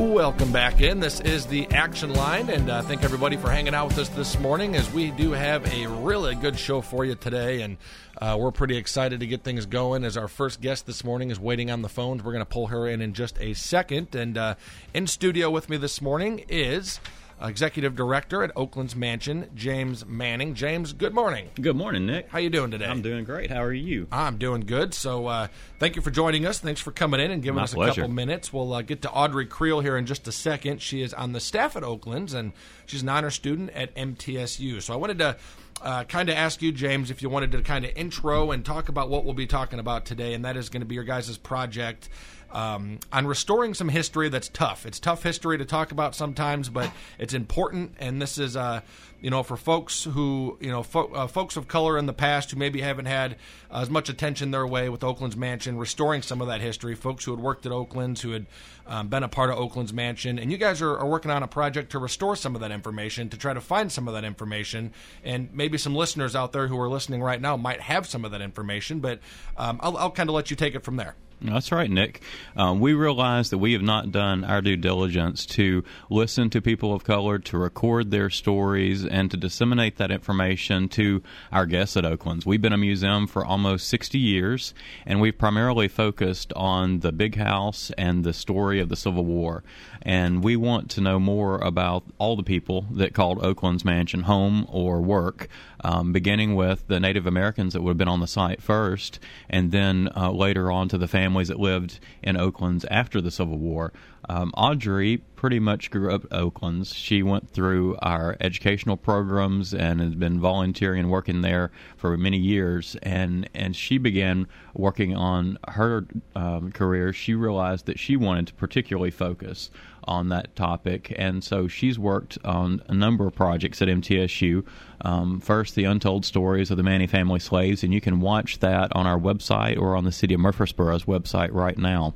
Welcome back in. This is the Action Line, and uh, thank everybody for hanging out with us this morning as we do have a really good show for you today, and uh, we're pretty excited to get things going. As our first guest this morning is waiting on the phones, we're going to pull her in in just a second. And uh, in studio with me this morning is Executive Director at Oakland's Mansion, James Manning. James, good morning. Good morning, Nick. How you doing today? I'm doing great. How are you? I'm doing good. So, uh, thank you for joining us. Thanks for coming in and giving My us a couple minutes. We'll uh, get to Audrey Creel here in just a second. She is on the staff at Oakland's, and she's an honor student at MTSU. So, I wanted to uh, kind of ask you, James, if you wanted to kind of intro and talk about what we'll be talking about today, and that is going to be your guys' project um, on restoring some history that's tough. It's tough history to talk about sometimes, but it's important. And this is, uh, you know, for folks who, you know, fo- uh, folks of color in the past who maybe haven't had as much attention their way with Oakland's Mansion, restoring some of that history. Folks who had worked at Oakland's, who had um, been a part of Oakland's Mansion, and you guys are, are working on a project to restore some of that information, to try to find some of that information, and maybe some listeners out there who are listening right now might have some of that information. But um, I'll, I'll kind of let you take it from there. That's right, Nick. Um, we realize that we have not done our due diligence to listen to people of color, to record their stories, and to disseminate that information to our guests at Oakland's. We've been a museum for almost 60 years, and we've primarily focused on the big house and the story of the Civil War. And we want to know more about all the people that called Oakland's mansion home or work, um, beginning with the Native Americans that would have been on the site first, and then uh, later on to the families that lived in Oakland's after the Civil War. Um, Audrey pretty much grew up Oakland's. She went through our educational programs and has been volunteering and working there for many years. And, and she began working on her um, career. She realized that she wanted to particularly focus on that topic. And so she's worked on a number of projects at MTSU. Um, first, the untold stories of the Maney family slaves, and you can watch that on our website or on the city of Murfreesboro's website right now.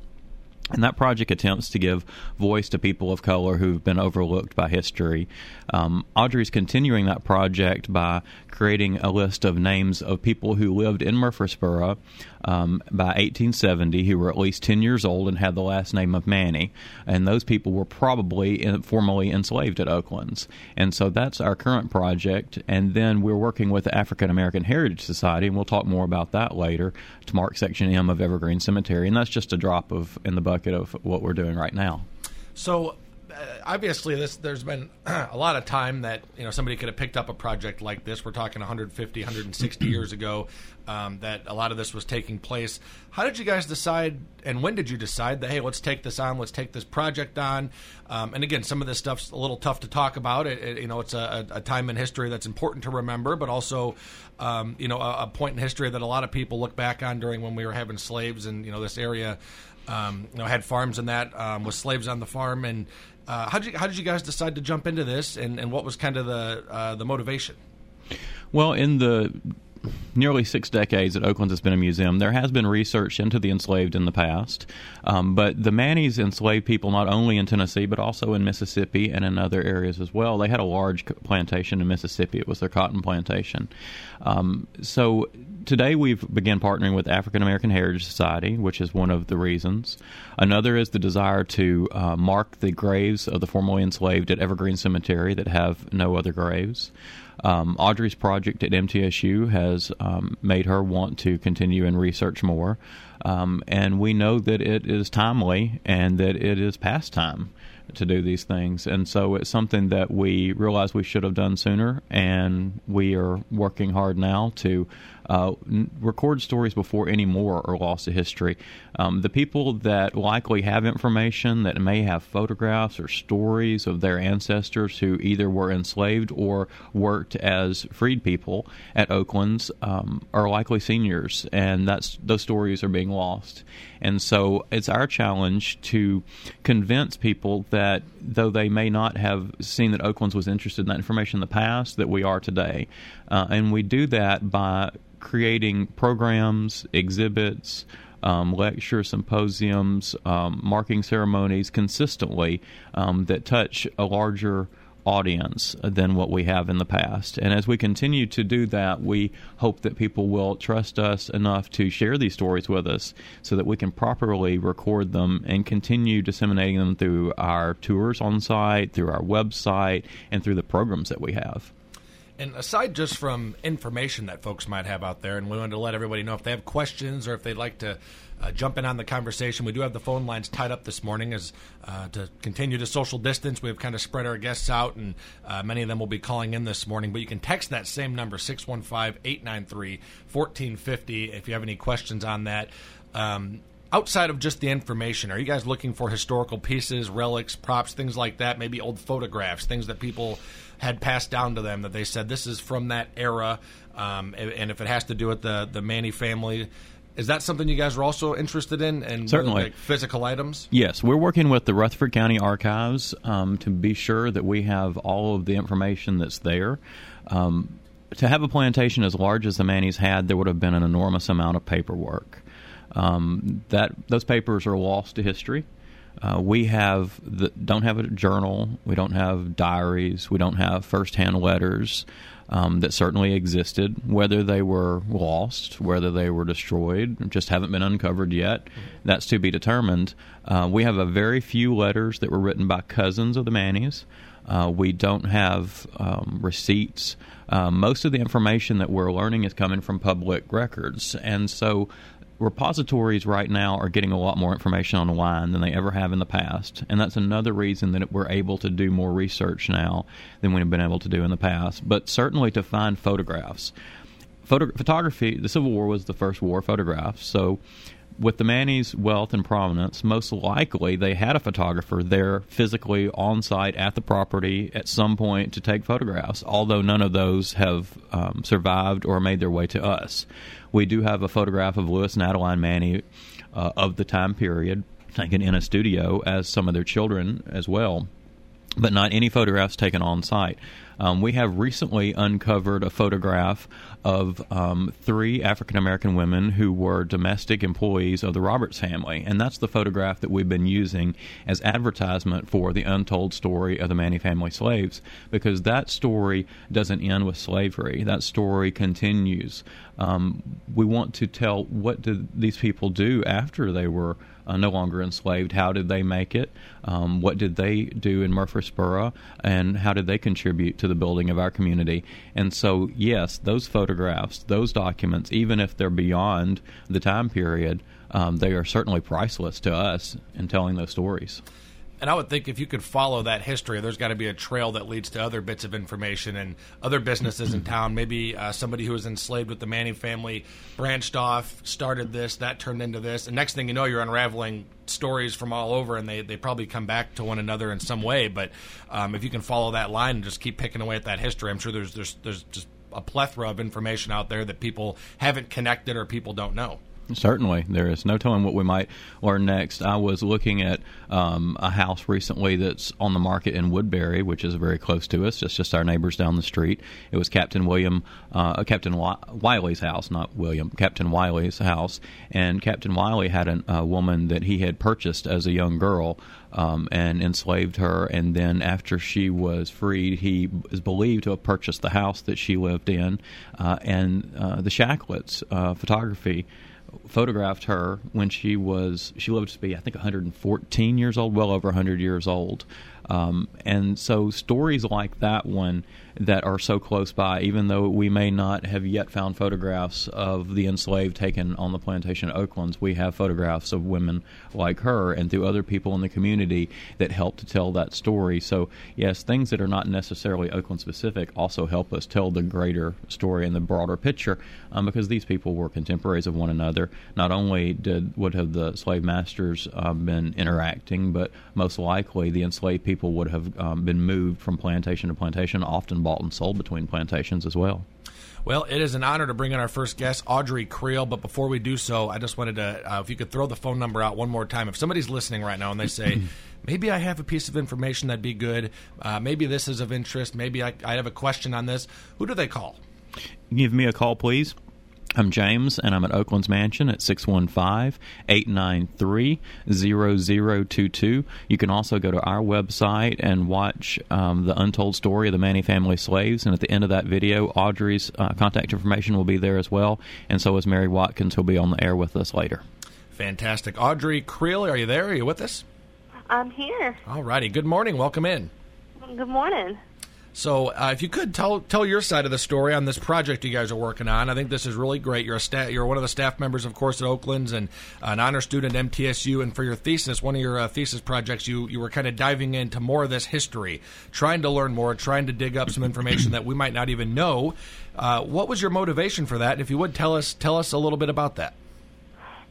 And that project attempts to give voice to people of color who've been overlooked by history. Um, Audrey's continuing that project by creating a list of names of people who lived in Murfreesboro um, by 1870 who were at least 10 years old and had the last name of Maney. And those people were probably in, formerly enslaved at Oakland's. And so that's our current project. And then we're working with the African American Heritage Society, and we'll talk more about that later, to mark Section M of Evergreen Cemetery. And that's just a drop of in the bucket of what we're doing right now. So obviously this there's been a lot of time that you know somebody could have picked up a project like this. We're talking 150 160 years ago um, that a lot of this was taking place. How did you guys decide and when did you decide that hey let's take this on let's take this project on? Um, and again some of this stuff's a little tough to talk about. It, it you know it's a, a, time in history that's important to remember but also um, you know a, a point in history that a lot of people look back on during when we were having slaves and you know this area um, you know, had farms and that um, with slaves on the farm. And uh, how did you how did you guys decide to jump into this? And, and what was kind of the uh, the motivation? Well, in the nearly six decades that Oakland has been a museum, there has been research into the enslaved in the past. Um, but the Maneys enslaved people not only in Tennessee, but also in Mississippi and in other areas as well. They had a large plantation in Mississippi, it was their cotton plantation. Um, so today we've begun partnering with African American Heritage Society, which is one of the reasons. Another is the desire to uh, mark the graves of the formerly enslaved at Evergreen Cemetery that have no other graves. Um, Audrey's project at MTSU has um, made her want to continue and research more. Um, and we know that it is timely and that it is past time to do these things. And so it's something that we realize we should have done sooner, and we are working hard now to uh, record stories before any more are lost to history. Um, the people that likely have information that may have photographs or stories of their ancestors who either were enslaved or worked as freed people at Oakland's um, are likely seniors, and that's those stories are being lost. And so it's our challenge to convince people that though they may not have seen that Oakland's was interested in that information in the past, that we are today. Uh, and we do that by creating programs, exhibits, um, lecture symposiums, um, marking ceremonies consistently um, that touch a larger audience than what we have in the past. And as we continue to do that, we hope that people will trust us enough to share these stories with us so that we can properly record them and continue disseminating them through our tours on site, through our website, and through the programs that we have. And aside just from information that folks might have out there, and we wanted to let everybody know if they have questions or if they'd like to uh, jump in on the conversation, we do have the phone lines tied up this morning as uh, to continue to social distance. We've kind of spread our guests out, and uh, many of them will be calling in this morning. But you can text that same number, 615 893 1450, if you have any questions on that. Um, outside of just the information, are you guys looking for historical pieces, relics, props, things like that? Maybe old photographs, things that people had passed down to them that they said this is from that era, um, and if it has to do with the the Maney family. Is that something you guys are also interested in? And certainly like physical items. Yes, we're working with the Rutherford County Archives um, to be sure that we have all of the information that's there. Um, to have a plantation as large as the Maney's had, there would have been an enormous amount of paperwork. Um, that those papers are lost to history. Uh, we have the, don't have a journal. We don't have diaries. We don't have firsthand letters um, that certainly existed. Whether they were lost, whether they were destroyed, just haven't been uncovered yet. That's to be determined. Uh, we have a very few letters that were written by cousins of the Maneys. Uh, we don't have um, receipts. Uh, most of the information that we're learning is coming from public records, and so repositories right now are getting a lot more information online than they ever have in the past, and that's another reason that we're able to do more research now than we've been able to do in the past. But certainly to find photographs. Photo- photography, the Civil War was the first war of photographs, so with the Maney's wealth and prominence, most likely they had a photographer there physically on site at the property at some point to take photographs, although none of those have um, survived or made their way to us. We do have a photograph of Lewis and Adeline Maney uh, of the time period taken in a studio as some of their children as well but not any photographs taken on site. Um, we have recently uncovered a photograph of um, three African American women who were domestic employees of the Roberts family, and that's the photograph that we've been using as advertisement for the untold story of the Maney family slaves, because that story doesn't end with slavery. That story continues. Um, we want to tell what did these people do after they were uh, no longer enslaved. How did they make it? Um, what did they do in Murfreesboro? And how did they contribute to the building of our community? And so, yes, those photographs, those documents, even if they're beyond the time period, um, they are certainly priceless to us in telling those stories and I would think if you could follow that history, there's got to be a trail that leads to other bits of information and other businesses in town. Maybe uh, somebody who was enslaved with the Manning family branched off, started this, that turned into this, and next thing you know, you're unraveling stories from all over, and they, they probably come back to one another in some way. But um, if you can follow that line and just keep picking away at that history, I'm sure there's there's there's just a plethora of information out there that people haven't connected or people don't know. Certainly, there is no telling what we might learn next. I was looking at um, a house recently that's on the market in Woodbury, which is very close to us. It's just our neighbors down the street. It was Captain William, uh, Captain Wiley's house, not William, Captain Wiley's house. And Captain Wiley had an, a woman that he had purchased as a young girl um, and enslaved her. And then after she was freed, he is believed to have purchased the house that she lived in uh, and uh, the Shacklets uh, photography photographed her when she was she lived to be I think 114 years old, well over 100 years old. Um, and so stories like that one that are so close by, even though we may not have yet found photographs of the enslaved taken on the plantation at Oaklands, we have photographs of women like her and through other people in the community that help to tell that story. So, yes, things that are not necessarily Oakland specific also help us tell the greater story and the broader picture um, because these people were contemporaries of one another. Not only did would have the slave masters uh, been interacting, but most likely the enslaved people would have um, been moved from plantation to plantation, often bought and sold between plantations as well. Well, it is an honor to bring in our first guest, Audrey Creel. But before we do so, I just wanted to, uh, if you could throw the phone number out one more time. If somebody's listening right now and they say, maybe I have a piece of information that'd be good, uh, maybe this is of interest, maybe I, I have a question on this, who do they call? Give me a call, please. I'm James, and I'm at Oakland's Mansion at 615 893 0022. You can also go to our website and watch um, the untold story of the Maney family slaves. And at the end of that video, Audrey's uh, contact information will be there as well. And so is Mary Watkins, who'll be on the air with us later. Fantastic. Audrey Creel, are you there? Are you with us? I'm here. All righty. Good morning. Welcome in. Good morning. So, uh, if you could tell tell your side of the story on this project you guys are working on, I think this is really great. You're a staff, you're one of the staff members, of course, at Oakland's and an honor student at MTSU. And for your thesis, one of your uh, thesis projects, you you were kind of diving into more of this history, trying to learn more, trying to dig up some information that we might not even know. Uh, what was your motivation for that? And if you would tell us tell us a little bit about that.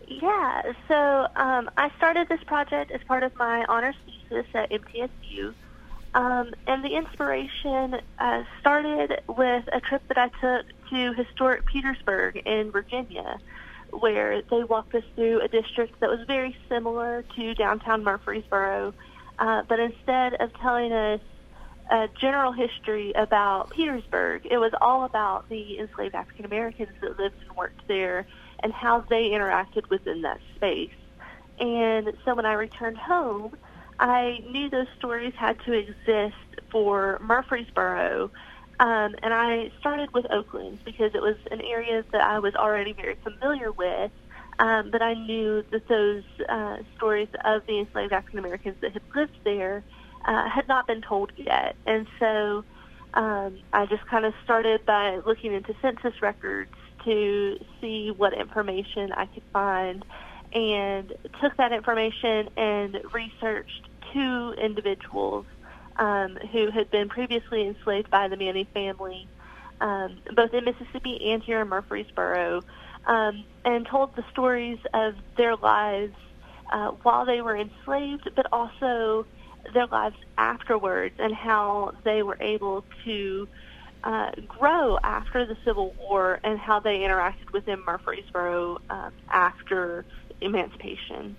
Yeah, so um, I started this project as part of my honors thesis at MTSU. Um, and the inspiration uh, started with a trip that I took to historic Petersburg in Virginia, where they walked us through a district that was very similar to downtown Murfreesboro. Uh, but instead of telling us a general history about Petersburg, it was all about the enslaved African Americans that lived and worked there and how they interacted within that space. And so when I returned home, I knew those stories had to exist for Murfreesboro. Um, and I started with Oakland because it was an area that I was already very familiar with. Um, but I knew that those uh, stories of the enslaved African Americans that had lived there uh, had not been told yet. And so um, I just kind of started by looking into census records to see what information I could find and took that information and researched two individuals um, who had been previously enslaved by the Maney family, um, both in Mississippi and here in Murfreesboro, um, and told the stories of their lives uh, while they were enslaved, but also their lives afterwards and how they were able to uh, grow after the Civil War and how they interacted within Murfreesboro um, after emancipation.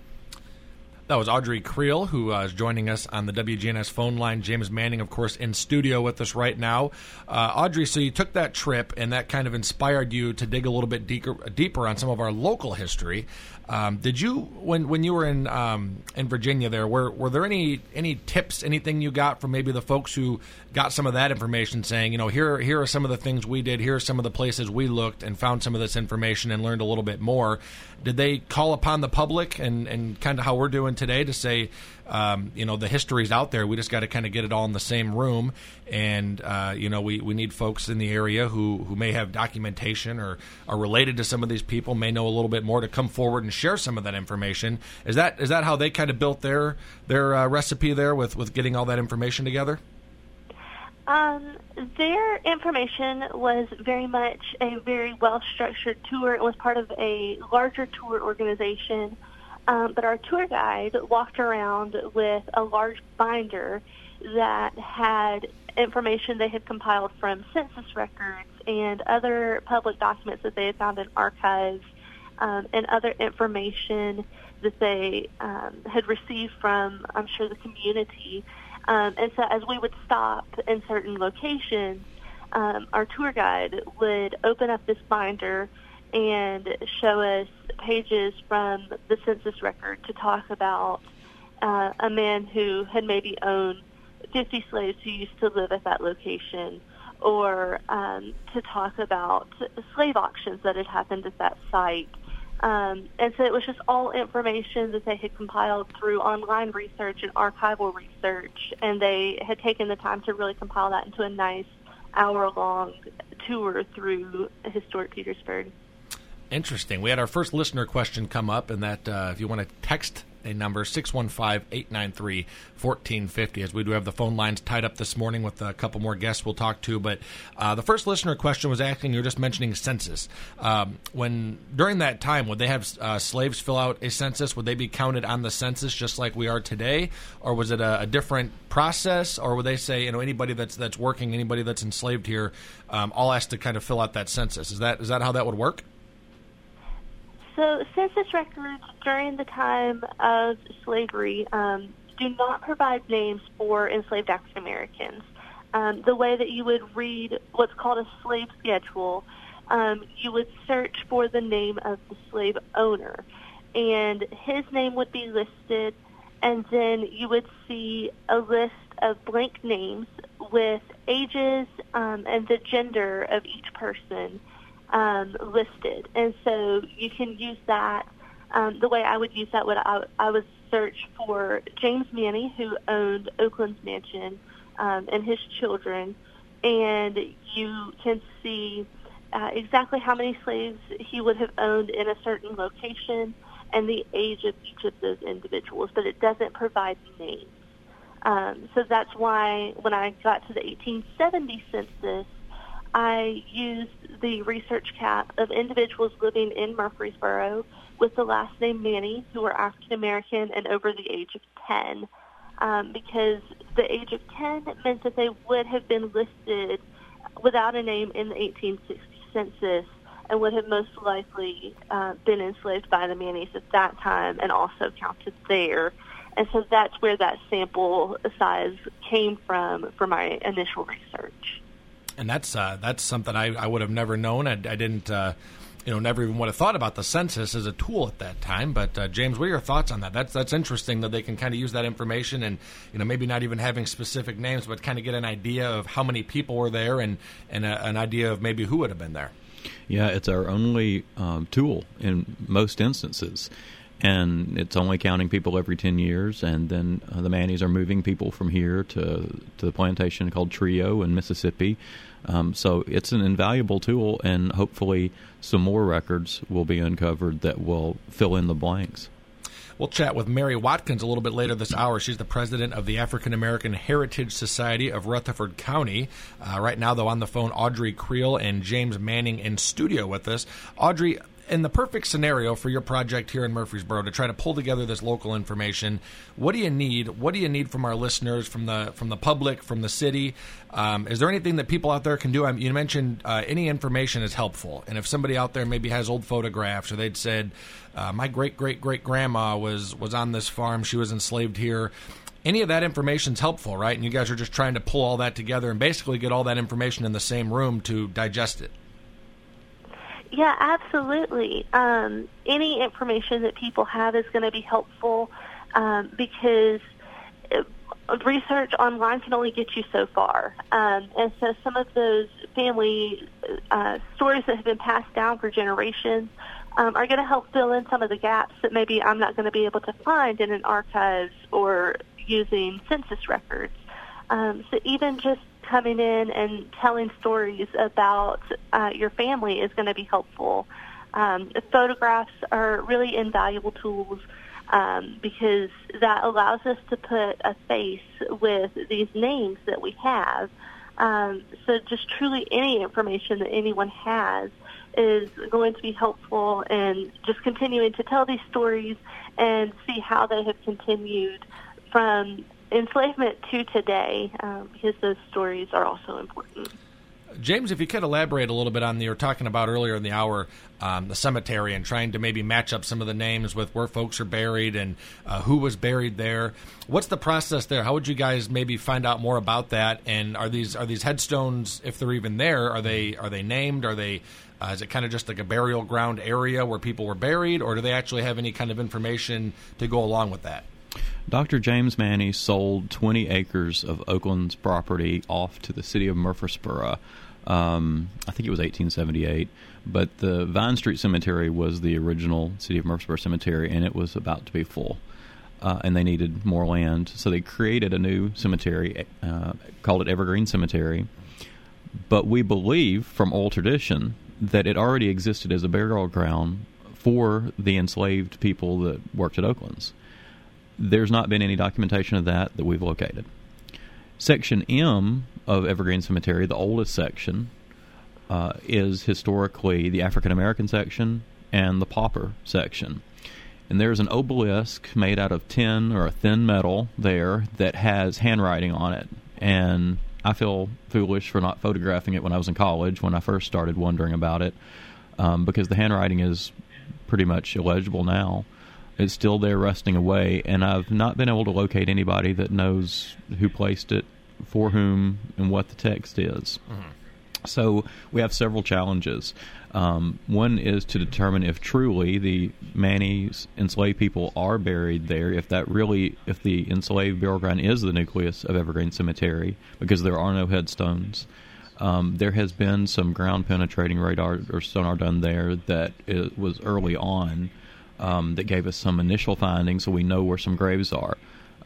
That was Audrey Creel, who uh, is joining us on the WGNS phone line. James Manning, of course, in studio with us right now. Uh, Audrey, so you took that trip, and that kind of inspired you to dig a little bit deeper, deeper on some of our local history. Um, did you, when when you were in um, in Virginia, there were were there any any tips, anything you got from maybe the folks who got some of that information, saying, you know, here here are some of the things we did, here are some of the places we looked and found some of this information and learned a little bit more. Did they call upon the public and and kind of how we're doing today to say, um, you know, the history's out there. We just got to kind of get it all in the same room. And, uh, you know, we, we need folks in the area who, who may have documentation or are related to some of these people, may know a little bit more to come forward and share some of that information. Is that is that how they kind of built their their uh, recipe there with, with getting all that information together? Um, their information was very much a very well structured tour. It was part of a larger tour organization um, but our tour guide walked around with a large binder that had information they had compiled from census records and other public documents that they had found in archives um, and other information that they um, had received from, I'm sure, the community. Um, and so as we would stop in certain locations, um, our tour guide would open up this binder and show us pages from the census record to talk about uh, a man who had maybe owned 50 slaves who used to live at that location, or um, to talk about slave auctions that had happened at that site. Um, and so it was just all information that they had compiled through online research and archival research, and they had taken the time to really compile that into a nice hour-long tour through historic Petersburg. Interesting. We had our first listener question come up, and that uh, if you want to text a number 615-893-1450 as we do have the phone lines tied up this morning with a couple more guests we'll talk to but uh, the first listener question was asking you were just mentioning census. Um, when during that time would they have uh, slaves fill out a census? Would they be counted on the census just like we are today? Or was it a, a different process? Or would they say you know anybody that's that's working anybody that's enslaved here um, all has to kind of fill out that census. Is that is that how that would work so, census records during the time of slavery um, do not provide names for enslaved African Americans. Um, the way that you would read what's called a slave schedule um, you would search for the name of the slave owner, and his name would be listed, and then you would see a list of blank names with ages um, and the gender of each person um, listed. And so you can use that. Um, the way I would use that would I, I would search for James Maney, who owned Oakland's mansion, um, and his children, and you can see uh, exactly how many slaves he would have owned in a certain location and the age of each of those individuals, but it doesn't provide names. Um, so that's why when I got to the 1870 census, I used the research cap of individuals living in Murfreesboro with the last name Maney who were African American and over the age of 10 um, because the age of 10 meant that they would have been listed without a name in the 1860 census and would have most likely uh, been enslaved by the Maneys at that time and also counted there. And so that's where that sample size came from for my initial research. And that's uh, that's something I, I would have never known. I, I didn't, uh, you know, never even would have thought about the census as a tool at that time. But uh, James, what are your thoughts on that? That's that's interesting that they can kind of use that information and you know maybe not even having specific names, but kind of get an idea of how many people were there and and a, an idea of maybe who would have been there. Yeah, it's our only um, tool in most instances. And it's only counting people every 10 years. And then uh, the Maneys are moving people from here to, to the plantation called Trio in Mississippi. Um, so it's an invaluable tool, and hopefully, some more records will be uncovered that will fill in the blanks. We'll chat with Mary Watkins a little bit later this hour. She's the president of the African American Heritage Society of Rutherford County. Uh, right now, though, on the phone, Audrey Creel and James Manning in studio with us. Audrey, in the perfect scenario for your project here in Murfreesboro to try to pull together this local information, what do you need? What do you need from our listeners, from the from the public, from the city? Um, is there anything that people out there can do? I mean, you mentioned uh, any information is helpful, and if somebody out there maybe has old photographs, or they'd said, uh, "My great great great grandma was was on this farm; she was enslaved here." Any of that information is helpful, right? And you guys are just trying to pull all that together and basically get all that information in the same room to digest it. Yeah, absolutely. Um, any information that people have is going to be helpful um, because uh, research online can only get you so far. Um, and so some of those family uh, stories that have been passed down for generations um, are going to help fill in some of the gaps that maybe I'm not going to be able to find in an archives or using census records. Um, so even just coming in and telling stories about uh, your family is going to be helpful. Um, photographs are really invaluable tools um, because that allows us to put a face with these names that we have. Um, so just truly any information that anyone has is going to be helpful in just continuing to tell these stories and see how they have continued from enslavement to today, um, because those stories are also important. James, if you could elaborate a little bit on the you were talking about earlier in the hour, um, the cemetery, and trying to maybe match up some of the names with where folks are buried and uh, who was buried there. What's the process there? How would you guys maybe find out more about that? And are these are these headstones, if they're even there, are they are they named? Are they uh, is it kind of just like a burial ground area where people were buried, or do they actually have any kind of information to go along with that? Dr. James Maney sold 20 acres of Oakland's property off to the city of Murfreesboro. Um, I think it was 1878, but the Vine Street Cemetery was the original city of Murfreesboro cemetery, and it was about to be full. Uh, and they needed more land, so they created a new cemetery, uh, called it Evergreen Cemetery. But we believe, from old tradition, that it already existed as a burial ground for the enslaved people that worked at Oakland's. There's not been any documentation of that that we've located. Section M of Evergreen Cemetery, the oldest section, uh, is historically the African American section and the pauper section. And there's an obelisk made out of tin or a thin metal there that has handwriting on it. And I feel foolish for not photographing it when I was in college when I first started wondering about it um, because the handwriting is pretty much illegible now. It's still there rusting away, and I've not been able to locate anybody that knows who placed it, for whom, and what the text is. Mm-hmm. So we have several challenges. Um, one is to determine if truly the Maney's enslaved people are buried there, if that really, if the enslaved burial ground is the nucleus of Evergreen Cemetery, because there are no headstones. Um, there has been some ground penetrating radar or sonar done there that was early on um, that gave us some initial findings, so we know where some graves are.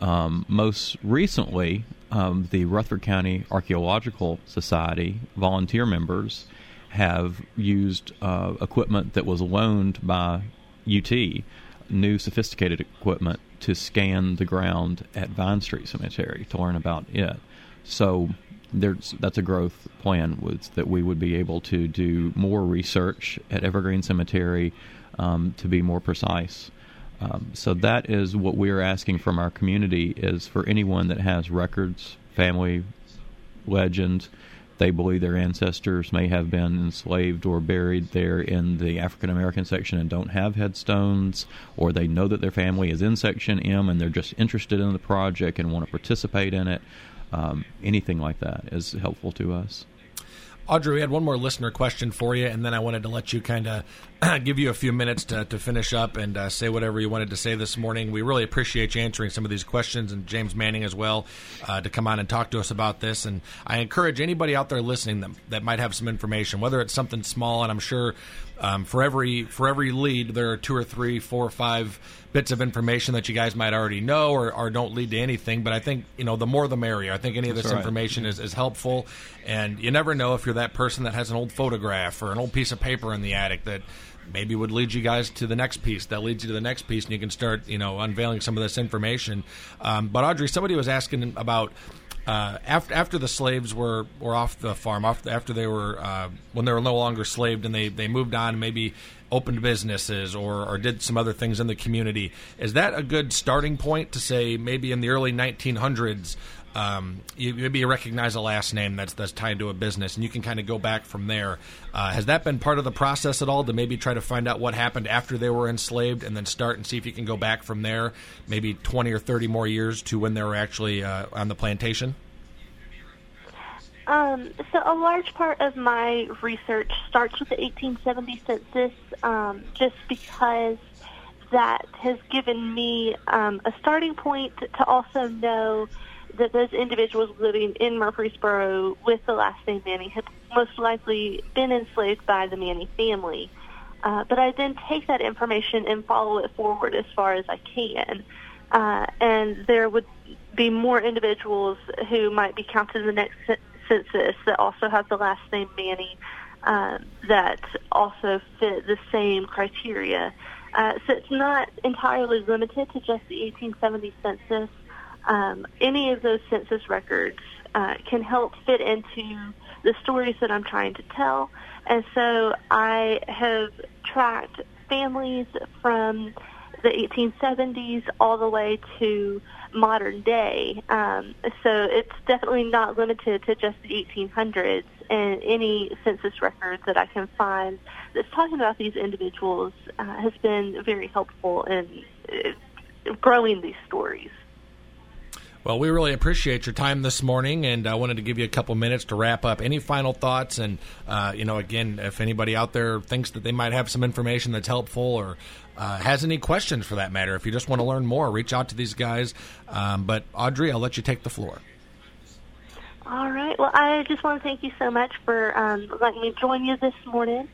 Um, most recently, um, the Rutherford County Archaeological Society volunteer members have used uh, equipment that was loaned by UT, new sophisticated equipment, to scan the ground at Vine Street Cemetery to learn about it. So there's that's a growth plan was that we would be able to do more research at Evergreen Cemetery um, to be more precise. Um, so that is what we are asking from our community is for anyone that has records, family legends, they believe their ancestors may have been enslaved or buried there in the African American section and don't have headstones, or they know that their family is in Section M and they're just interested in the project and want to participate in it. Um, anything like that is helpful to us. Audrey, we had one more listener question for you, and then I wanted to let you kind of give you a few minutes to, to finish up and uh, say whatever you wanted to say this morning. We really appreciate you answering some of these questions, and James Manning as well, uh, to come on and talk to us about this. And I encourage anybody out there listening that, that might have some information, whether it's something small, and I'm sure um, for every for every lead, there are two or three, four or five bits of information that you guys might already know or, or don't lead to anything. But I think you know the more the merrier. I think any of this right. information is, is helpful, and you never know if you're that person that has an old photograph or an old piece of paper in the attic that maybe would lead you guys to the next piece. That leads you to the next piece and you can start you know unveiling some of this information. Um, but audrey somebody was asking about uh, after after the slaves were, were off the farm, after they were uh, when they were no longer slaved, and they, they moved on, maybe opened businesses or, or did some other things in the community. Is that a good starting point to say maybe in the early 1900s? Um, you, maybe you recognize a last name that's that's tied to a business, and you can kind of go back from there. Uh, has that been part of the process at all to maybe try to find out what happened after they were enslaved, and then start and see if you can go back from there, maybe twenty or thirty more years to when they were actually uh, on the plantation? Um, so a large part of my research starts with the 1870 census, um, just because that has given me um, a starting point to also know that those individuals living in Murfreesboro with the last name Manning had most likely been enslaved by the Manning family. Uh, but I then take that information and follow it forward as far as I can. Uh, and there would be more individuals who might be counted in the next census that also have the last name Manning um, that also fit the same criteria. Uh, so it's not entirely limited to just the 1870 census um, any of those census records uh, can help fit into the stories that I'm trying to tell. And so I have tracked families from the 1870s all the way to modern day. Um, so it's definitely not limited to just the 1800s. And any census records that I can find that's talking about these individuals uh, has been very helpful in uh, growing these stories. Well, we really appreciate your time this morning, and I wanted to give you a couple minutes to wrap up. Any final thoughts? And uh, you know, again, if anybody out there thinks that they might have some information that's helpful, or uh, has any questions for that matter, if you just want to learn more, reach out to these guys. Um, but Audrey, I'll let you take the floor. All right. Well, I just want to thank you so much for um, letting me join you this morning.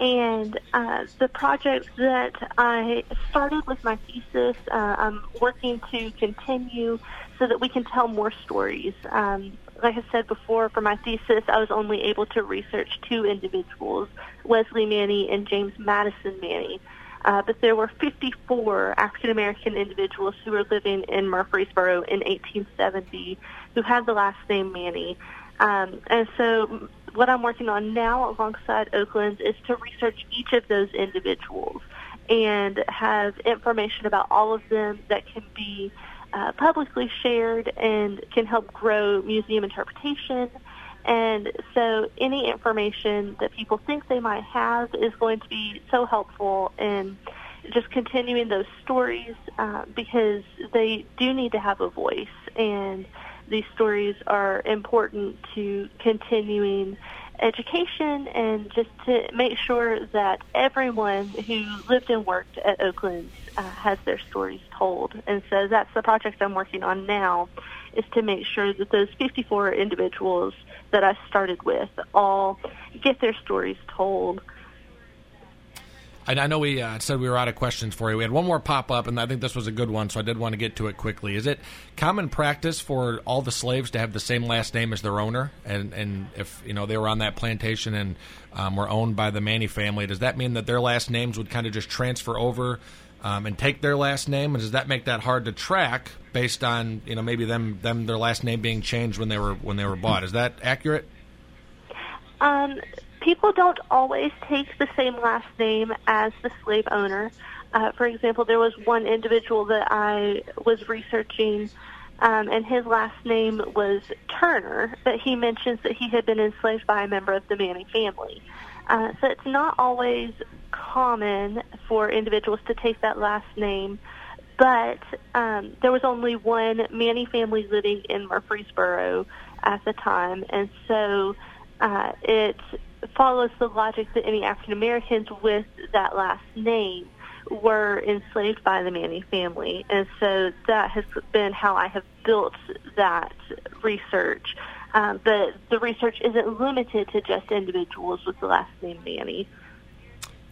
And uh, the project that I started with my thesis, uh, I'm working to continue so that we can tell more stories. Um, like I said before, for my thesis, I was only able to research two individuals, Wesley Maney and James Madison Maney. Uh, but there were 54 African American individuals who were living in Murfreesboro in 1870 who had the last name Maney. Um, and so what I'm working on now alongside Oakland is to research each of those individuals and have information about all of them that can be uh, publicly shared and can help grow museum interpretation. And so any information that people think they might have is going to be so helpful in just continuing those stories uh, because they do need to have a voice and these stories are important to continuing education and just to make sure that everyone who lived and worked at Oakland uh, has their stories told. And so that's the project I'm working on now, is to make sure that those 54 individuals that I started with all get their stories told. I know we uh, said we were out of questions for you. We had one more pop up, and I think this was a good one, so I did want to get to it quickly. Is it common practice for all the slaves to have the same last name as their owner? And and if you know they were on that plantation and um, were owned by the Maney family, does that mean that their last names would kind of just transfer over um, and take their last name? And does that make that hard to track based on you know maybe them them their last name being changed when they were when they were bought? Is that accurate? Um, people don't always take the same last name as the slave owner. Uh, for example, there was one individual that I was researching, um, and his last name was Turner, but he mentions that he had been enslaved by a member of the Maney family. Uh, so it's not always common for individuals to take that last name, but um, there was only one Maney family living in Murfreesboro at the time, and so uh, it follows the logic that any African Americans with that last name were enslaved by the Maney family. And so that has been how I have built that research. Um, but the research isn't limited to just individuals with the last name Maney.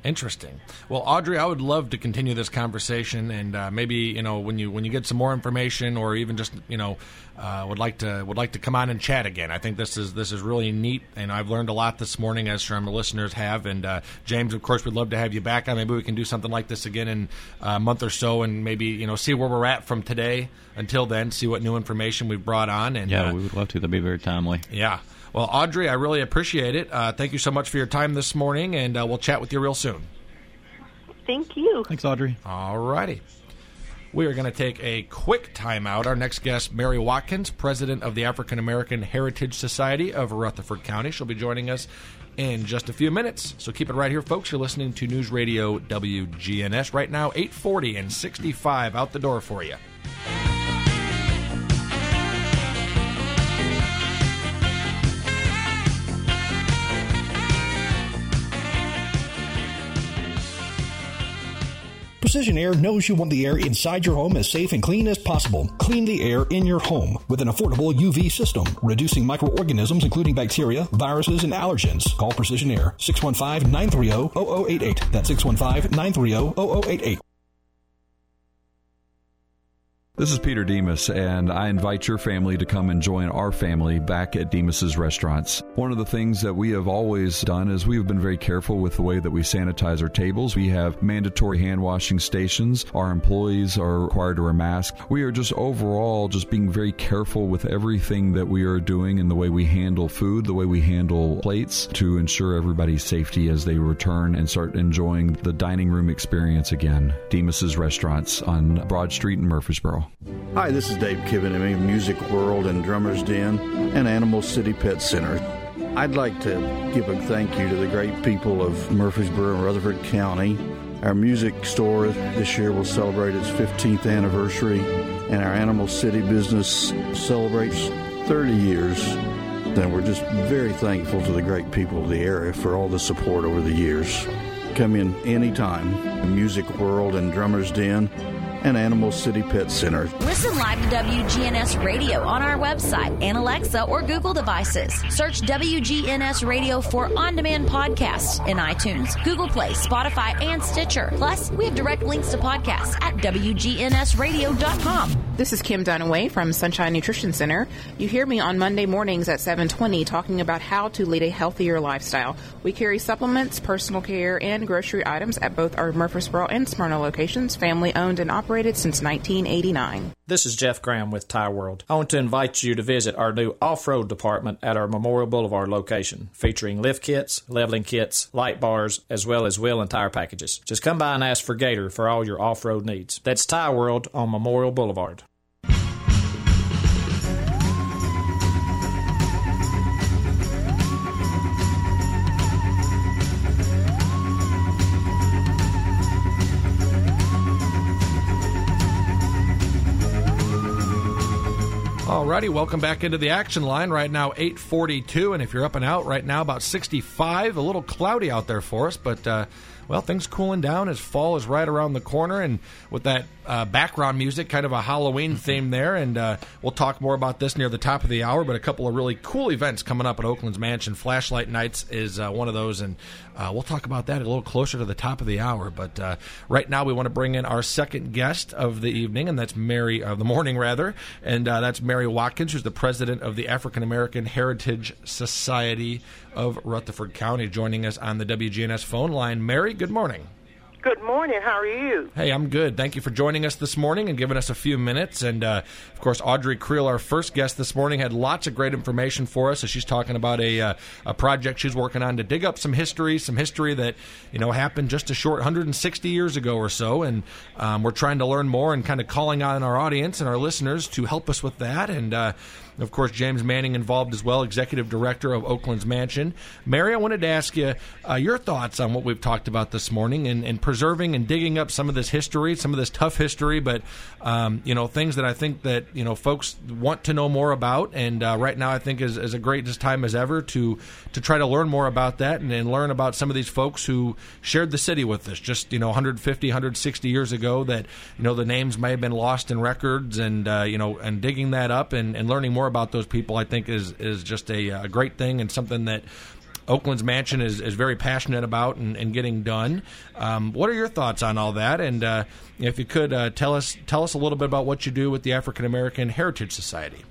Interesting. Well, Audrey, I would love to continue this conversation, and uh, maybe you know when you when you get some more information, or even just you know uh, would like to would like to come on and chat again. I think this is this is really neat, and I've learned a lot this morning, as some of the listeners have. And uh, James, of course, we'd love to have you back on. Maybe we can do something like this again in a month or so, and maybe you know see where we're at from today until then, see what new information we've brought on. And yeah, uh, we would love to. That'd be very timely. Yeah. Well, Audrey, I really appreciate it. Uh, thank you so much for your time this morning, and uh, we'll chat with you real soon. Thank you. Thanks, Audrey. All righty. We are going to take a quick timeout. Our next guest, Mary Watkins, president of the African American Heritage Society of Rutherford County. She'll be joining us in just a few minutes. So keep it right here, folks. You're listening to News Radio WGNS right now, 840 and 65 out the door for you. Precision Air knows you want the air inside your home as safe and clean as possible. Clean the air in your home with an affordable UV system, reducing microorganisms including bacteria, viruses, and allergens. Call Precision Air 615 930 0088. That's 615 930 0088. This is Peter Demas, and I invite your family to come and join our family back at Demas's restaurants. One of the things that we have always done is we have been very careful with the way that we sanitize our tables. We have mandatory hand washing stations. Our employees are required to wear masks. We are just overall just being very careful with everything that we are doing and the way we handle food, the way we handle plates to ensure everybody's safety as they return and start enjoying the dining room experience again. Demas's restaurants on Broad Street in Murfreesboro. Hi, this is Dave Kibbenamy of Music World and Drummers Den and Animal City Pet Center. I'd like to give a thank you to the great people of Murfreesboro and Rutherford County. Our music store this year will celebrate its 15th anniversary, and our Animal City business celebrates 30 years. And we're just very thankful to the great people of the area for all the support over the years. Come in anytime. Music World and Drummers Den and Animal City Pet Center. Listen live to WGNS Radio on our website and Alexa or Google devices. Search WGNS Radio for on demand podcasts in iTunes, Google Play, Spotify, and Stitcher. Plus, we have direct links to podcasts at WGNSradio.com. This is Kim Dunaway from Sunshine Nutrition Center. You hear me on Monday mornings at 720 talking about how to lead a healthier lifestyle. We carry supplements, personal care, and grocery items at both our Murfreesboro and Smyrna locations, family owned and operated since 1989. This is Jeff Graham with Tire World. I want to invite you to visit our new off-road department at our Memorial Boulevard location, featuring lift kits, leveling kits, light bars, as well as wheel and tire packages. Just come by and ask for Gator for all your off-road needs. That's Tire World on Memorial Boulevard. Alrighty, welcome back into the action line. Right now, 842, and if you're up and out right now, about 65. A little cloudy out there for us, but uh, well, things cooling down as fall is right around the corner, and with that uh, background music, kind of a Halloween theme there. And uh, we'll talk more about this near the top of the hour. But a couple of really cool events coming up at Oakland's Mansion. Flashlight Nights is uh, one of those, and uh, we'll talk about that a little closer to the top of the hour. But uh, right now, we want to bring in our second guest of the evening, and that's Mary, of the morning rather, and uh, that's Mary Watkins, who's the president of the African American Heritage Society of Rutherford County, joining us on the WGNS phone line. Mary, good morning. Good morning. How are you? Hey, I'm good. Thank you for joining us this morning and giving us a few minutes. And uh, of course, Audrey Creel, our first guest this morning, had lots of great information for us as she's talking about a uh, a project she's working on to dig up some history, some history that you know happened just a short 160 years ago or so. And um, we're trying to learn more and kind of calling on our audience and our listeners to help us with that. And uh, of course, James Manning involved as well, executive director of Oaklands Mansion. Mary, I wanted to ask you uh, your thoughts on what we've talked about this morning and, and, preserving and digging up some of this history, some of this tough history, but um, you know things that I think that you know folks want to know more about. And uh, right now, I think is, is a great time as ever to to try to learn more about that and, and learn about some of these folks who shared the city with us just you know 150, 160 years ago. That you know the names may have been lost in records, and uh, you know and digging that up and, and learning more about those people, I think, is is just a, a great thing and something that. Oaklands Mansion is, is very passionate about and, and getting done. Um, what are your thoughts on all that? And uh, if you could uh, tell us tell us a little bit about what you do with the African American Heritage Society.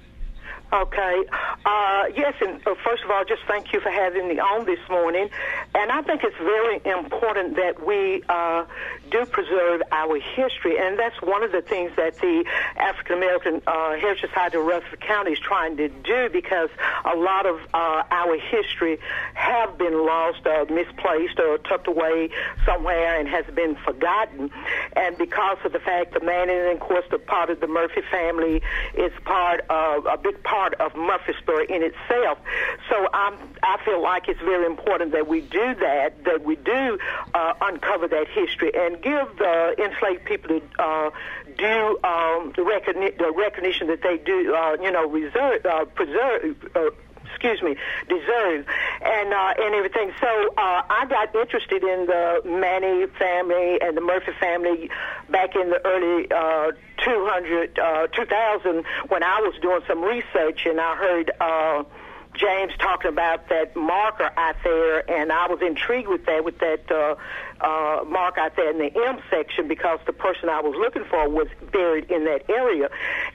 Okay. Uh, yes, and uh, first of all, just thank you for having me on this morning. And I think it's very important that we uh, do preserve our history, and that's one of the things that the African American uh, Heritage Society of Rutherford County is trying to do because a lot of uh, our history have been lost, or misplaced, or tucked away somewhere and has been forgotten. And because of the fact that Maney, and of course, the part of the Murfree family is part of a big part part of Murfreesboro in itself. So I'm, I feel like it's very important that we do that, that we do uh, uncover that history and give the enslaved people the uh, due um, the, recogni- the recognition that they do, uh, you know, reserve, uh, preserve. Uh, excuse me, deserve, and uh, and everything. So uh, I got interested in the Maney family and the Murfree family back in the early uh, 200, uh, 2000 when I was doing some research and I heard. Uh, James talking about that marker out there, and I was intrigued with that, with that uh, uh, mark out there in the M section because the person I was looking for was buried in that area,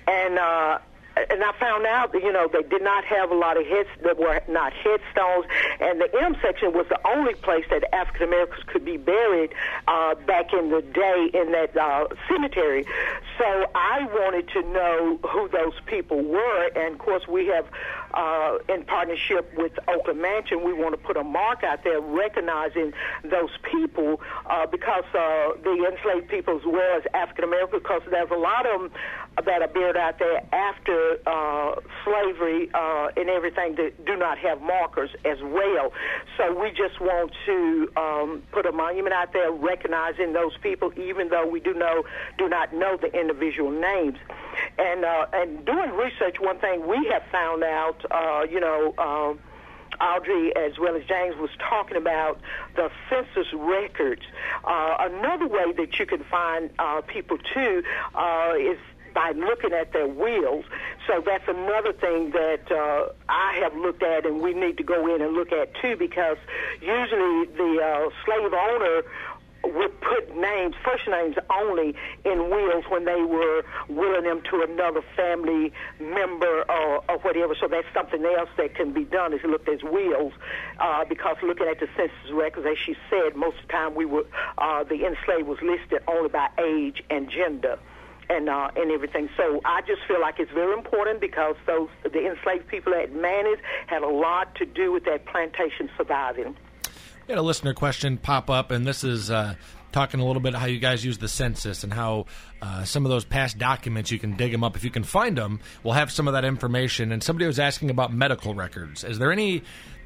and uh, and I found out you know, they did not have a lot of heads that were not headstones, and the M section was the only place that African Americans could be buried uh, back in the day in that uh, cemetery. So I wanted to know who those people were, and of course we have, uh, in partnership with Oakland Mansion, we want to put a mark out there recognizing those people uh, because uh, the enslaved people as well as African Americans, because there's a lot of them that are buried out there after uh, slavery uh, and everything that do not have markers as well. So we just want to um, put a monument out there recognizing those people, even though we do know do not know the individual names. And uh, and doing research, one thing we have found out, uh, you know. Uh, Audrey, as well as James, was talking about the census records. Uh, another way that you can find uh, people too uh, is by looking at their wills. So that's another thing that uh, I have looked at, and we need to go in and look at too, because usually the uh, slave owner would put names, first names only, in wills when they were willing them to another family member or, or whatever. So that's something else that can be done is look at wills, uh, because looking at the census records, as she said, most of the time we were uh, the enslaved was listed only by age and gender and uh, and everything. So I just feel like it's very important because those the enslaved people at Maney's had a lot to do with that plantation surviving. Had a listener question pop up, and this is uh, talking a little bit how you guys use the census and how uh, some of those past documents you can dig them up if you can find them. We'll have some of that information. And somebody was asking about medical records. Is there any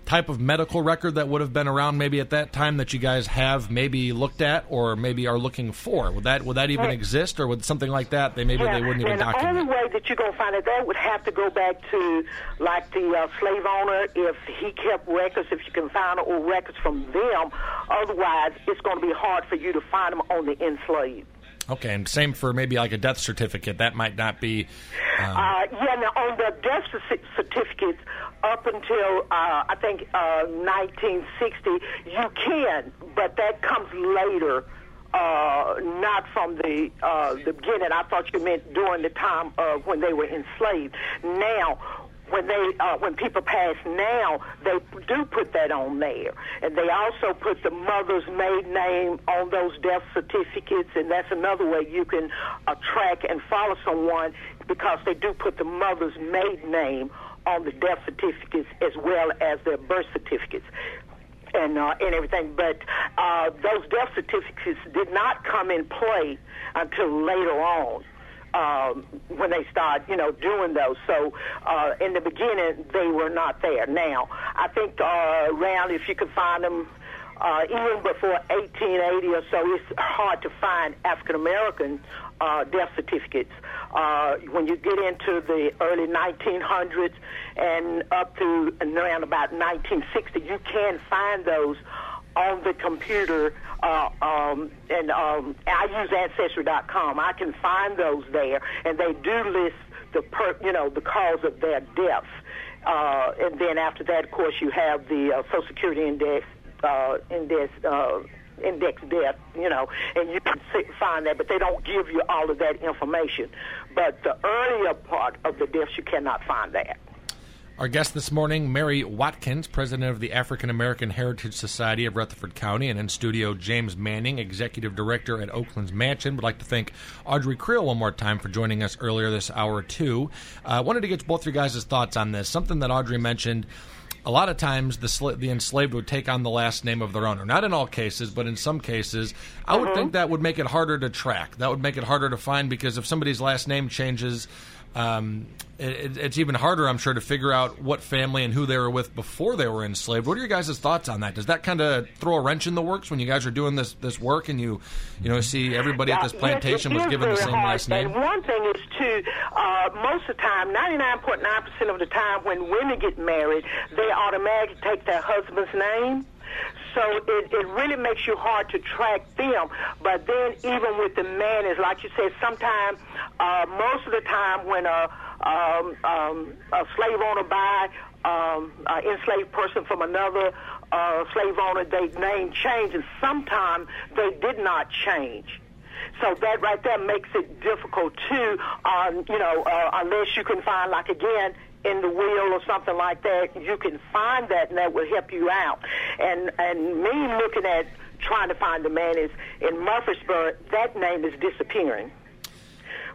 type of medical record that would have been around maybe at that time that you guys have maybe looked at or maybe are looking for? Would that would that even exist, or would something like that they maybe yeah, they wouldn't even and document? the only way that you're going to find it, that would have to go back to like the uh, slave owner if he kept records, if you can find old records from them. Otherwise, it's going to be hard for you to find them on the enslaved. Okay, and same for maybe like a death certificate. That might not be. Um, Uh, yeah, now on the death cer- certificates, up until uh, I think uh, 1960, you can, but that comes later, uh, not from the uh, the beginning. I thought you meant during the time of when they were enslaved. Now. When they, uh, when people pass now, they do put that on there, and they also put the mother's maiden name on those death certificates, and that's another way you can uh, track and follow someone because they do put the mother's maiden name on the death certificates as well as their birth certificates and uh, and everything. But uh, those death certificates did not come in play until later on. Um, when they start, you know, doing those. So uh, in the beginning, they were not there. Now, I think uh, around, if you could find them, uh, even before 1880 or so, it's hard to find African American uh, death certificates. Uh, when you get into the early 1900s and up to around about 1960, you can find those on the computer, uh, um, and um, I use Ancestry.com. I can find those there, and they do list the per, you know the cause of their death. Uh, and then after that, of course, you have the uh, Social Security Index, uh, index, uh, index death, you know, and you can see, find that, but they don't give you all of that information. But the earlier part of the deaths, you cannot find that. Our guest this morning, Mary Watkins, president of the African American Heritage Society of Rutherford County, and in studio, James Manning, executive director at Oaklands Mansion. Would like to thank Audrey Creel one more time for joining us earlier this hour, too. I uh, wanted to get both your guys' thoughts on this. Something that Audrey mentioned a lot of times the sl- the enslaved would take on the last name of their owner. Not in all cases, but in some cases, I would think that would make it harder to track. That would make it harder to find because if somebody's last name changes, um, it, it's even harder, I'm sure, to figure out what family and who they were with before they were enslaved. What are your guys' thoughts on that? Does that kind of throw a wrench in the works when you guys are doing this this work and you you know see everybody at this plantation yes, was given the same hard. last name? And one thing is too, uh, most of the time, 99.9% of the time, when women get married, they automatically take their husband's name. So it, it really makes you hard to track them. But then even with the man, is like you said, sometimes, uh, most of the time when a, um, um, a slave owner buy um, an enslaved person from another uh, slave owner, they name change, and sometimes they did not change. So that right there makes it difficult too. Um, you know, uh, unless you can find like again in the will or something like that, you can find that, and that will help you out. And and me looking at trying to find the Maneys in Murfreesboro. That name is disappearing.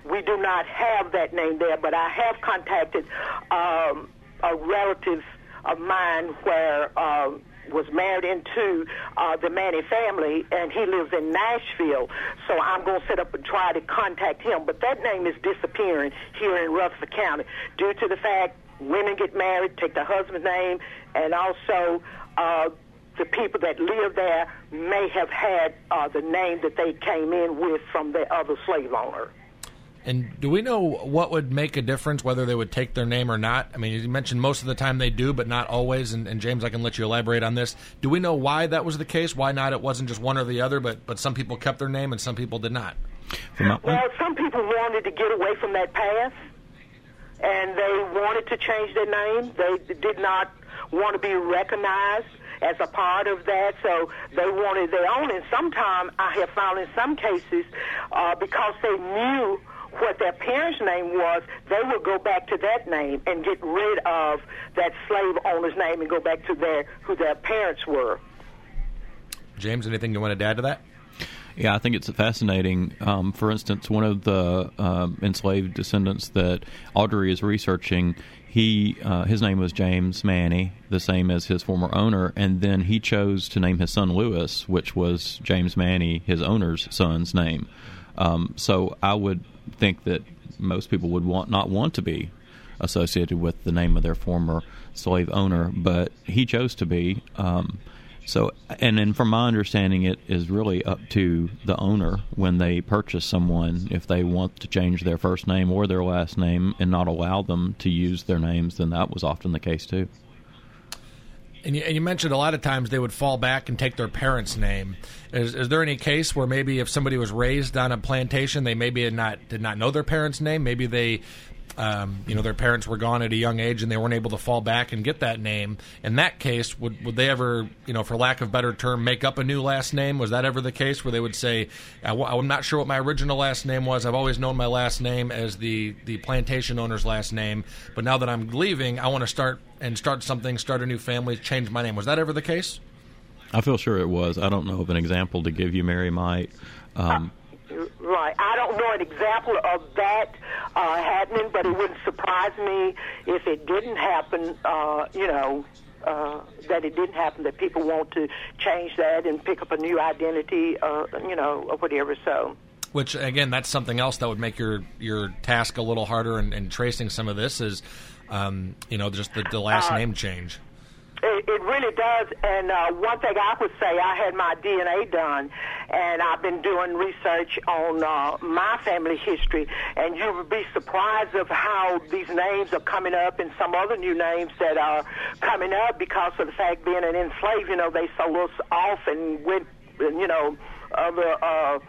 We do not have that name there, but I have contacted um, a relative of mine where. Um, was married into uh, the Maney family, and he lives in Nashville. So I'm going to set up and try to contact him. But that name is disappearing here in Rutherford County due to the fact women get married, take their husband's name, and also uh, the people that live there may have had uh, the name that they came in with from the other slave owner. And do we know what would make a difference whether they would take their name or not? I mean, you mentioned most of the time they do, but not always. And, and, James, I can let you elaborate on this. Do we know why that was the case? Why not? It wasn't just one or the other, but but some people kept their name and some people did not. Well, some people wanted to get away from that past, and they wanted to change their name. They did not want to be recognized as a part of that, so they wanted their own. And sometimes I have found in some cases, uh, because they knew what their parents' name was, they would go back to that name and get rid of that slave owner's name and go back to their who their parents were. James, anything you want to add to that? Yeah, I think it's fascinating. Um, for instance, one of the um, enslaved descendants that Audrey is researching, he uh, his name was James Maney, the same as his former owner, and then he chose to name his son Lewis, which was James Maney, his owner's son's name. Um, so I would think that most people would want not want to be associated with the name of their former slave owner, but he chose to be. Um, so, and then from my understanding, it is really up to the owner when they purchase someone if they want to change their first name or their last name and not allow them to use their names. Then that was often the case too. And you, and you, mentioned a lot of times they would fall back and take their parents' name. Is, is, there any case where maybe if somebody was raised on a plantation, they maybe not did not know their parents' name, maybe they um, you know their parents were gone at a young age and they weren't able to fall back and get that name. In that case, would would they ever, you know, for lack of better term, make up a new last name? Was that ever the case where they would say, "I'm not sure what my original last name was. I've always known my last name as the the plantation owner's last name, but now that I'm leaving, I want to start and start something, start a new family, change my name." Was that ever the case? I feel sure it was. I don't know of an example to give you, Mary might. Um, Right. I don't know an example of that uh, happening, but it wouldn't surprise me if it didn't happen. Uh, you know, uh, that it didn't happen. That people want to change that and pick up a new identity. Uh, you know, or whatever. So. Which again, that's something else that would make your your task a little harder. And, and tracing some of this is, um, you know, just the, the last uh, name change. It, it really does. And uh, one thing I would say, I had my DNA done, and I've been doing research on uh, my family history, and you would be surprised of how these names are coming up and some other new names that are coming up because of the fact being an enslaved, you know, they sold us off and went, you know, other. Uh,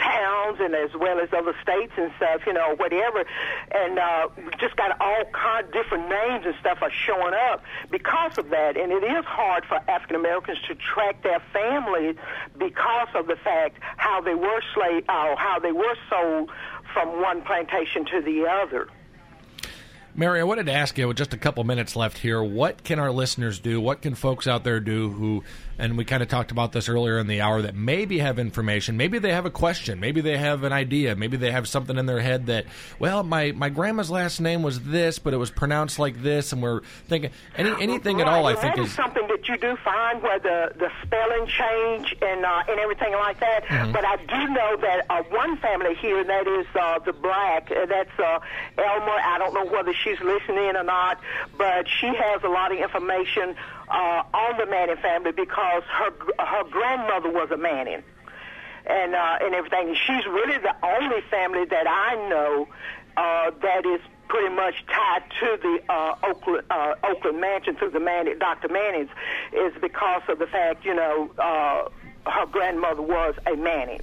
towns and as well as other states and stuff, you know, whatever. And uh, just got all kind of different names and stuff are showing up because of that. And it is hard for African Americans to track their families because of the fact how they were slave, uh, how they were sold from one plantation to the other. Mary, I wanted to ask you with just a couple minutes left here. What can our listeners do? What can folks out there do who and we kind of talked about this earlier in the hour that maybe have information, maybe they have a question, maybe they have an idea, maybe they have something in their head that, well, my, my grandma's last name was this, but it was pronounced like this, and we're thinking any anything right. at all. Well, I think is, something that you do find where the the spelling change and uh, and everything like that. Mm-hmm. But I do know that uh, one family here that is uh, the black. Uh, that's uh, Elma. I don't know whether she's listening or not, but she has a lot of information uh, on the Maney family because her her grandmother was a Maney, and uh, and everything. She's really the only family that I know uh, that is pretty much tied to the uh, Oakland uh, Oakland mansion through the Maney, Dr. Maney's, is because of the fact you know uh, her grandmother was a Maney.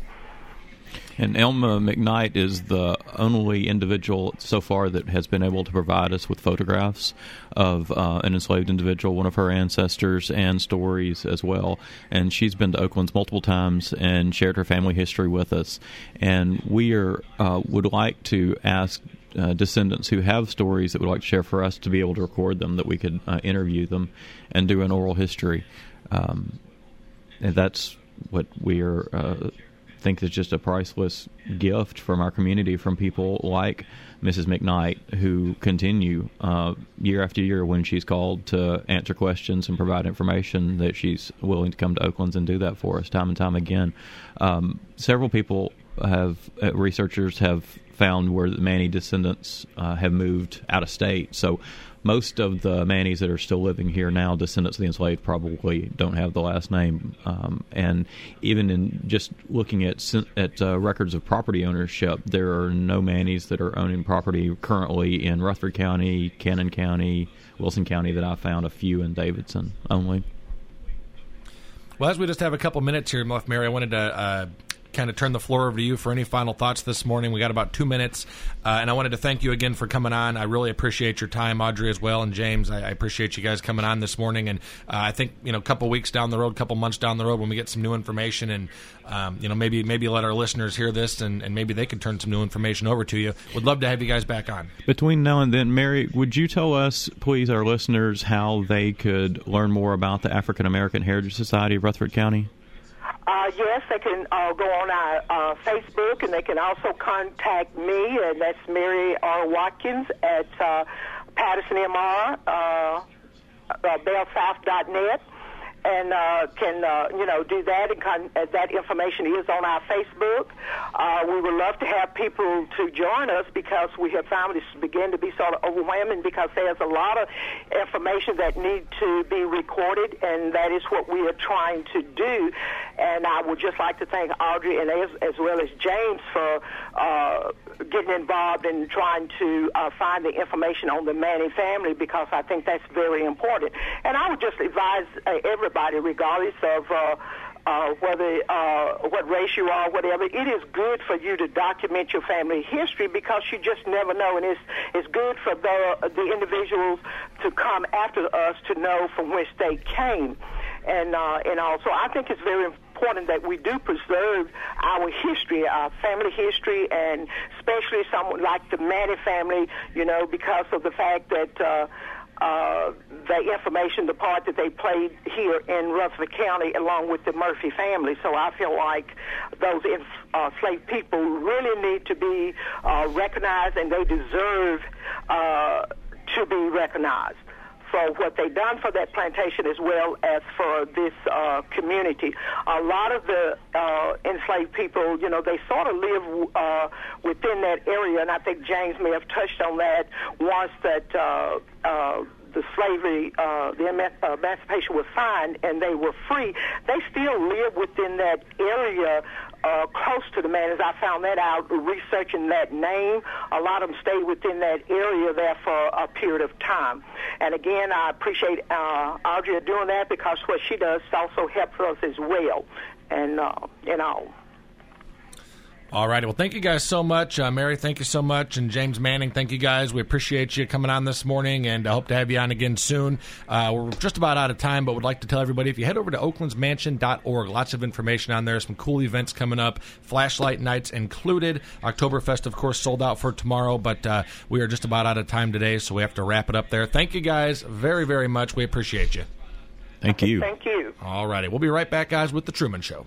And Elma McKnight is the only individual so far that has been able to provide us with photographs of uh, an enslaved individual, one of her ancestors, and stories as well. And she's been to Oaklands multiple times and shared her family history with us. And we are uh, would like to ask uh, descendants who have stories that would like to share for us to be able to record them, that we could uh, interview them and do an oral history. Um, and that's what we are uh, think is just a priceless gift from our community from people like Mrs. McKnight who continue uh, year after year when she's called to answer questions and provide information that she's willing to come to Oaklands and do that for us time and time again. Um, several people have uh, researchers have found where the Maney descendants uh, have moved out of state. So most of the Maneys that are still living here now, descendants of the enslaved, probably don't have the last name. Um, and even in just looking at at uh, records of property ownership, there are no Maneys that are owning property currently in Rutherford County, Cannon County, Wilson County. That I found a few in Davidson only. Well, as we just have a couple minutes here left, Mary, I wanted to uh, kind of turn the floor over to you for any final thoughts this morning. We got about two minutes, uh, and I wanted to thank you again for coming on. I really appreciate your time, Audrey, as well, and James. I, I appreciate you guys coming on this morning. And uh, I think you know, a couple weeks down the road, a couple months down the road, when we get some new information, and um, you know, maybe maybe let our listeners hear this, and, and maybe they can turn some new information over to you. Would love to have you guys back on. Between now and then, Mary, would you tell us, please, our listeners, how they could learn more about the African American Heritage Society of Rutherford County? Uh, yes, they can uh, go on our uh, Facebook, and they can also contact me, and that's Mary R. Watkins at uh, Patterson MR, uh, uh, BellSouth.net. and uh, can uh, you know do that. And con- uh, that information is on our Facebook. Uh, we would love to have people to join us because we have found this begin to be sort of overwhelming because there's a lot of information that need to be recorded, and that is what we are trying to do. And I would just like to thank Audrey and as, as well as James for uh, getting involved in trying to uh, find the information on the Maney family because I think that's very important. And I would just advise uh, everybody, regardless of. Uh, uh, whether uh, what race you are, whatever, it is good for you to document your family history because you just never know, and it's it's good for the the individuals to come after us to know from which they came, and uh, and also I think it's very important that we do preserve our history, our family history, and especially someone like the Maney family, you know, because of the fact that. Uh, uh, the information, the part that they played here in Rutherford County, along with the Murfree family. So I feel like those enslaved uh, people really need to be uh, recognized, and they deserve uh, to be recognized for what they've done for that plantation as well as for this uh, community. A lot of the uh, enslaved people, you know, they sort of live uh, within that area, and I think James may have touched on that once that. Uh, uh, the slavery, uh, the uh, emancipation was signed and they were free, they still live within that area uh, close to the man. As I found that out researching that name, a lot of them stayed within that area there for a period of time. And again, I appreciate uh, Audrey doing that because what she does also helps us as well. And uh, you know. All righty. Well, thank you guys so much. Uh, Mary, thank you so much. And James Manning, thank you guys. We appreciate you coming on this morning and I hope to have you on again soon. Uh, we're just about out of time, but would like to tell everybody if you head over to oaklandsmansion.org, lots of information on there, some cool events coming up, flashlight nights included. Oktoberfest, of course, sold out for tomorrow, but uh, we are just about out of time today, so we have to wrap it up there. Thank you guys very, very much. We appreciate you. Thank you. Thank you. All righty. We'll be right back, guys, with The Truman Show.